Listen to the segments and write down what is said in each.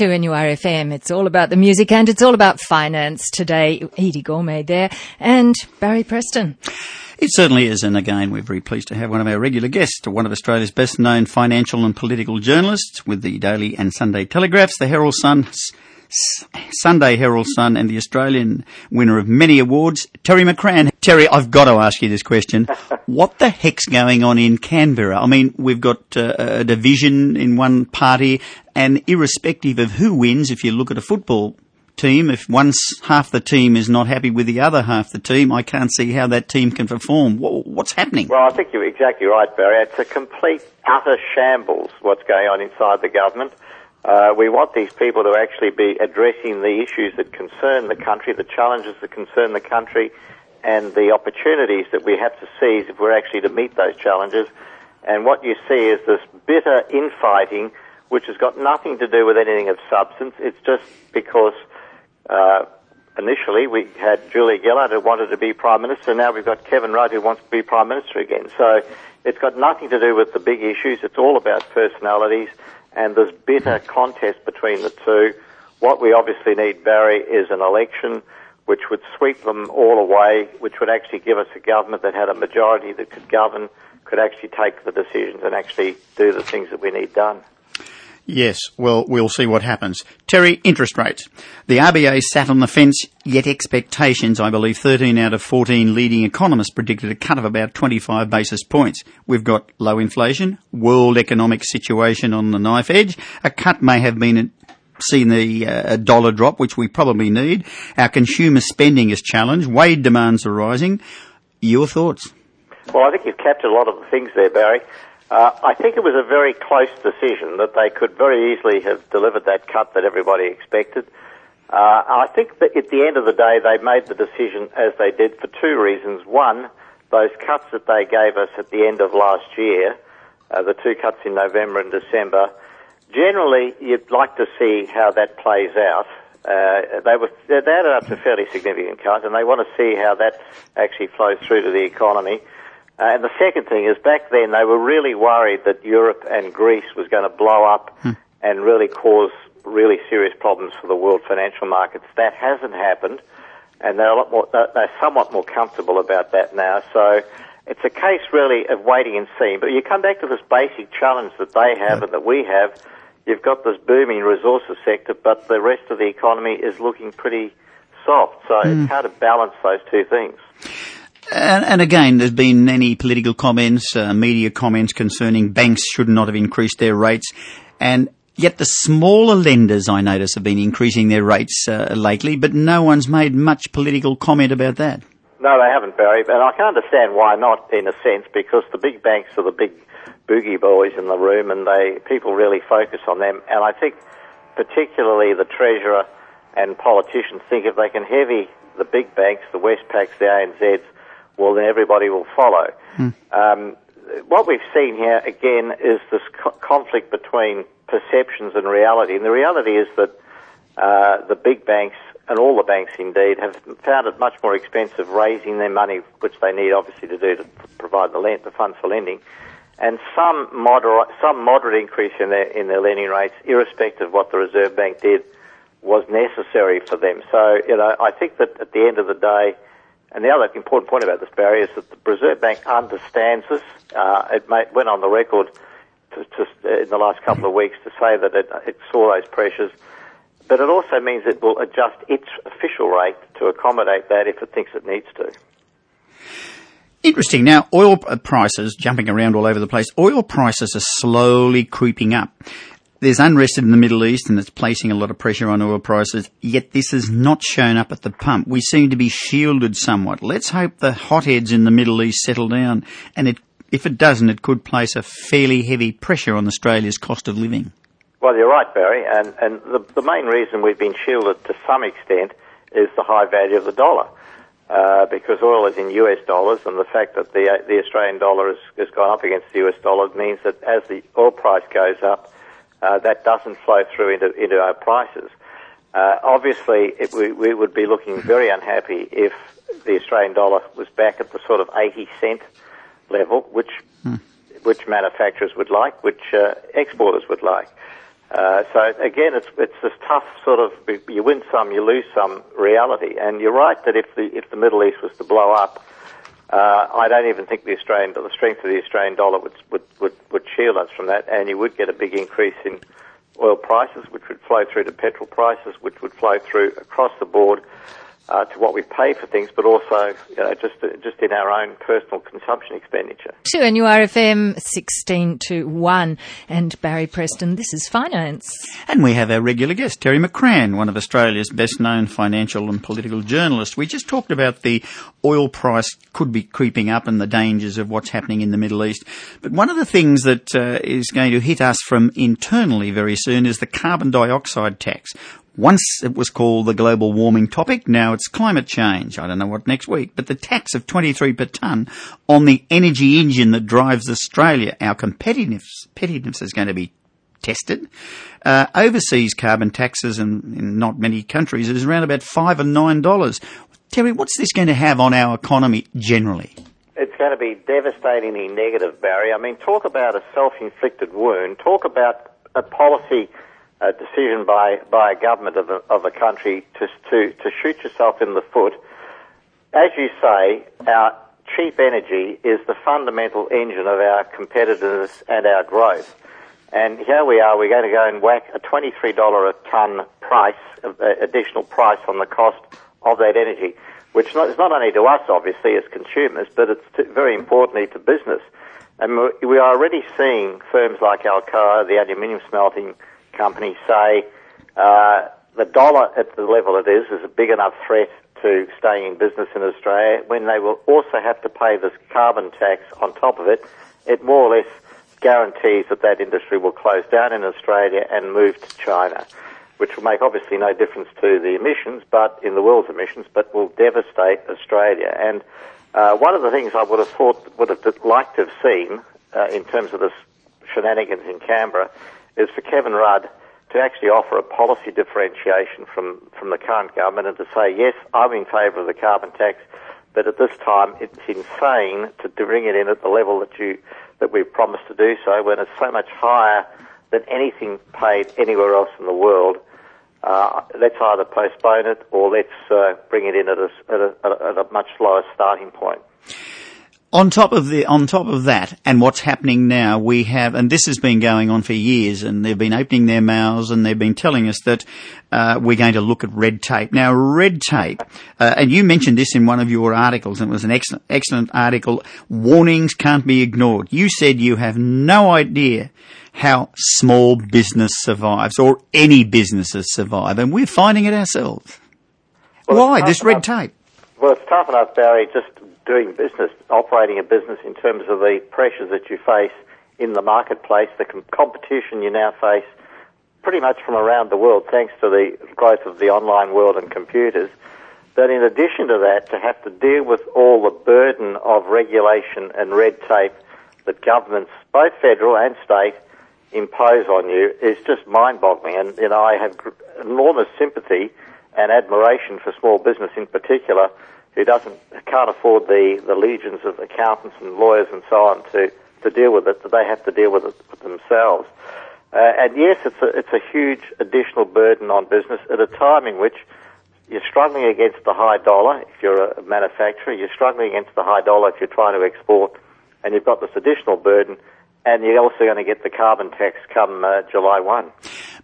2NURFM, it's all about the music and it's all about finance today. Edie Gourmet there and Barry Preston. It certainly is, and again, we're very pleased to have one of our regular guests, one of Australia's best known financial and political journalists with the Daily and Sunday Telegraphs, the Herald Sun, Sunday Herald Sun, and the Australian winner of many awards, Terry McCrann. Terry, I've got to ask you this question. what the heck's going on in Canberra? I mean, we've got uh, a division in one party, and irrespective of who wins, if you look at a football team, if one half the team is not happy with the other half the team, I can't see how that team can perform. What's happening? Well, I think you're exactly right, Barry. It's a complete, utter shambles what's going on inside the government. Uh, we want these people to actually be addressing the issues that concern the country, the challenges that concern the country, and the opportunities that we have to seize if we're actually to meet those challenges. And what you see is this bitter infighting, which has got nothing to do with anything of substance. It's just because uh, initially we had Julia Gillard who wanted to be Prime Minister, now we've got Kevin Rudd who wants to be Prime Minister again. So it's got nothing to do with the big issues. It's all about personalities and there's bitter contest between the two. What we obviously need, Barry, is an election which would sweep them all away, which would actually give us a government that had a majority that could govern, could actually take the decisions and actually do the things that we need done. Yes, well, we'll see what happens. Terry, interest rates. The RBA sat on the fence, yet expectations, I believe 13 out of 14 leading economists predicted a cut of about 25 basis points. We've got low inflation, world economic situation on the knife edge. A cut may have been seen the uh, dollar drop, which we probably need. Our consumer spending is challenged. Wage demands are rising. Your thoughts? Well, I think you've captured a lot of the things there, Barry. Uh, I think it was a very close decision that they could very easily have delivered that cut that everybody expected. Uh, I think that at the end of the day, they made the decision as they did for two reasons. One, those cuts that they gave us at the end of last year, uh, the two cuts in November and December, generally you'd like to see how that plays out. Uh, they were they added up to fairly significant cuts, and they want to see how that actually flows through to the economy. Uh, and the second thing is back then they were really worried that Europe and Greece was going to blow up hmm. and really cause really serious problems for the world financial markets. That hasn't happened, and they're a lot more, they're somewhat more comfortable about that now. So it's a case really of waiting and seeing. But you come back to this basic challenge that they have and that we have. You've got this booming resources sector, but the rest of the economy is looking pretty soft. So mm. it's hard to balance those two things. And, and, again, there's been many political comments, uh, media comments concerning banks should not have increased their rates. And yet the smaller lenders, I notice, have been increasing their rates uh, lately, but no one's made much political comment about that. No, they haven't, Barry. And I can understand why not, in a sense, because the big banks are the big boogie boys in the room, and they people really focus on them. And I think, particularly the treasurer and politicians, think if they can heavy the big banks, the Westpacs, the ANZs, well, then everybody will follow. Hmm. Um, what we've seen here again is this co- conflict between perceptions and reality, and the reality is that uh, the big banks and all the banks indeed have found it much more expensive raising their money, which they need obviously to do to provide the, lend, the funds for lending, and some moderate some moderate increase in their in their lending rates, irrespective of what the Reserve Bank did, was necessary for them. So you know, I think that at the end of the day and the other important point about this, Barry, is that the Reserve Bank understands this. Uh, it went on the record to, to, in the last couple of weeks to say that it, it saw those pressures, but it also means it will adjust its official rate to accommodate that if it thinks it needs to. Interesting. Now, oil prices jumping around all over the place. Oil prices are slowly creeping up. There's unrest in the Middle East and it's placing a lot of pressure on oil prices, yet this has not shown up at the pump. We seem to be shielded somewhat. Let's hope the hotheads in the Middle East settle down and it, if it doesn't, it could place a fairly heavy pressure on Australia's cost of living. Well, you're right, Barry, and, and the, the main reason we've been shielded to some extent is the high value of the dollar. Uh, because oil is in US dollars, and the fact that the the Australian dollar has, has gone up against the US dollar means that as the oil price goes up, uh, that doesn't flow through into, into our prices. Uh, obviously, it, we, we, would be looking very unhappy if the Australian dollar was back at the sort of 80 cent level, which hmm. which manufacturers would like, which uh, exporters would like. Uh, so again, it's it's this tough sort of you win some, you lose some reality. And you're right that if the if the Middle East was to blow up, uh, I don't even think the Australian the strength of the Australian dollar would would would, would shield us from that, and you would get a big increase in oil prices, which would flow through to petrol prices, which would flow through across the board uh, to what we pay for things, but also you know, just just in our own personal consumption expenditure. 2NURFM 16 to 1. And Barry Preston, this is finance. And we have our regular guest, Terry McCrann, one of Australia's best known financial and political journalists. We just talked about the oil price could be creeping up and the dangers of what's happening in the Middle East. But one of the things that uh, is going to hit us from internally very soon is the carbon dioxide tax. Once it was called the global warming topic, now it's climate change. I don't know what next week, but the tax of 23 per tonne on the energy engine that drives Australia, our competitiveness, competitiveness is going to be tested. Uh, overseas carbon taxes in, in, not many countries is around about five and nine dollars. Terry, what's this going to have on our economy generally? It's going to be devastatingly negative, Barry. I mean, talk about a self-inflicted wound. Talk about a policy a decision by, by a government of a, of a country to, to, to shoot yourself in the foot. As you say, our cheap energy is the fundamental engine of our competitiveness and our growth. And here we are, we're going to go and whack a $23 a tonne price, additional price on the cost of that energy, which is not only to us, obviously, as consumers, but it's to, very importantly to business. And we are already seeing firms like Alcoa, the aluminium smelting companies say uh, the dollar at the level it is is a big enough threat to staying in business in Australia when they will also have to pay this carbon tax on top of it. It more or less guarantees that that industry will close down in Australia and move to China, which will make obviously no difference to the emissions, but in the world's emissions, but will devastate Australia. And uh, one of the things I would have thought would have liked to have seen uh, in terms of this shenanigans in Canberra is for Kevin Rudd to actually offer a policy differentiation from, from the current government and to say, yes, I'm in favour of the carbon tax, but at this time it's insane to, bring it in at the level that you that we've promised to do so when it's so much higher than anything paid anywhere else in the world. Uh, let's either postpone it or let's uh, bring it in at a, at, a, at a much lower starting point. On top of the, on top of that, and what's happening now, we have, and this has been going on for years, and they've been opening their mouths and they've been telling us that uh, we're going to look at red tape. Now, red tape, uh, and you mentioned this in one of your articles, and it was an excellent, excellent article. Warnings can't be ignored. You said you have no idea how small business survives, or any businesses survive, and we're finding it ourselves. Well, Why this red tape? Well, it's tough enough, Barry, just doing business, operating a business in terms of the pressures that you face in the marketplace, the com- competition you now face pretty much from around the world thanks to the growth of the online world and computers. That in addition to that, to have to deal with all the burden of regulation and red tape that governments, both federal and state, impose on you is just mind-boggling. And you know, I have enormous sympathy and admiration for small business in particular who doesn't can't afford the, the legions of accountants and lawyers and so on to, to deal with it, that they have to deal with it themselves. Uh, and yes, it's a, it's a huge additional burden on business at a time in which you're struggling against the high dollar if you're a manufacturer, you're struggling against the high dollar if you're trying to export, and you've got this additional burden and you're also going to get the carbon tax come uh, July 1.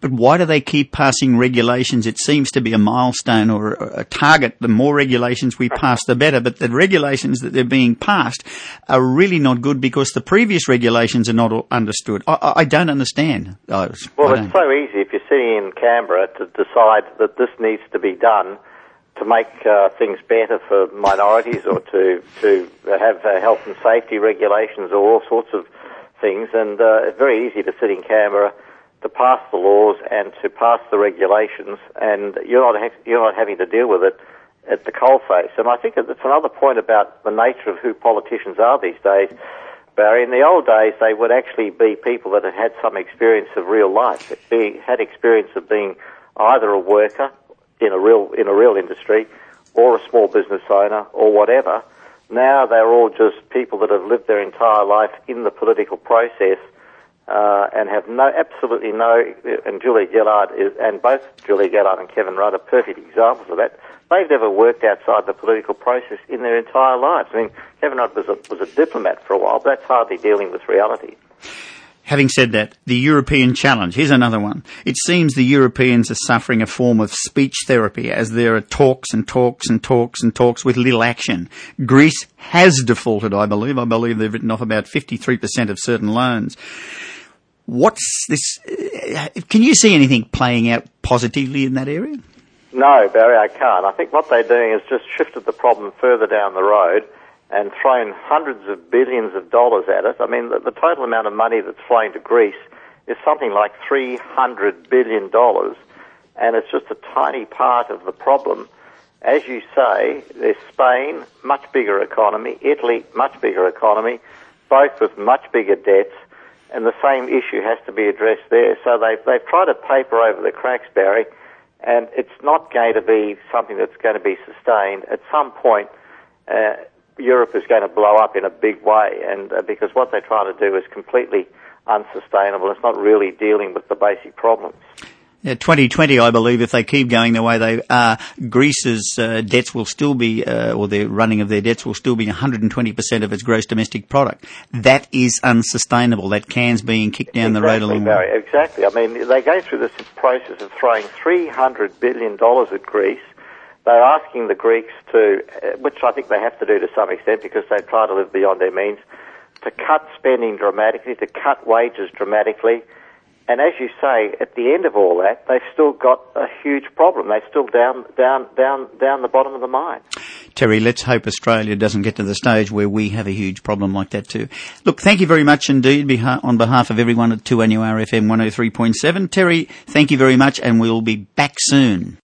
But why do they keep passing regulations? It seems to be a milestone or a target. The more regulations we pass, the better. But the regulations that they're being passed are really not good because the previous regulations are not understood. I, I don't understand. well, it's so easy if you're sitting in Canberra to decide that this needs to be done to make uh, things better for minorities or to, to have uh, health and safety regulations or all sorts of things, and uh, it's very easy to sit in Canberra to pass the laws and to pass the regulations, and you're not ha- you're not having to deal with it at the coalface. And I think it's another point about the nature of who politicians are these days. Barry, in the old days, they would actually be people that had had some experience of real life, being, had experience of being either a worker in a real in a real industry, or a small business owner, or whatever now they're all just people that have lived their entire life in the political process uh, and have no, absolutely no, and Julia Gillard is, and both Julia Gillard and Kevin Rudd are perfect examples of that. They've never worked outside the political process in their entire lives. I mean, Kevin Rudd was a, was a diplomat for a while, but that's hardly dealing with reality. Having said that, the European challenge, here's another one. It seems the Europeans are suffering a form of speech therapy as there are talks and talks and talks and talks with little action. Greece has defaulted, I believe. I believe they've written off about 53% of certain loans. What's this? Uh, can you see anything playing out positively in that area? No, Barry, I can't. I think what they're doing is just shifted the problem further down the road and thrown hundreds of billions of dollars at it. I mean, the, the total amount of money that's flowing to Greece is something like $300 billion, and it's just a tiny part of the problem. As you say, there's Spain, much bigger economy, Italy, much bigger economy, both with much bigger debts, and the same issue has to be addressed there. So they've, they've tried to paper over the cracks, Barry, and it's not going to be something that's going to be sustained. At some point, uh, Europe is going to blow up in a big way, and uh, because what they're trying to do is completely unsustainable. It's not really dealing with the basic problems. Yeah, 2020, I believe, if they keep going the way they are, Greece's uh, debts will still be, uh, or the running of their debts will still be 120% of its gross domestic product. That is unsustainable. That can's being kicked down exactly, the road along Barry, Exactly. I mean, they go through this process of throwing $300 billion at Greece they're asking the Greeks to, uh, which I think they have to do to some extent because they try to live beyond their means, to cut spending dramatically, to cut wages dramatically. And as you say, at the end of all that, they've still got a huge problem. They're still down, down, down, down the bottom of the mine. Terry, let's hope Australia doesn't get to the stage where we have a huge problem like that too. Look, thank you very much indeed on behalf of everyone at 2NURFM 103.7. Terry, thank you very much and we'll be back soon.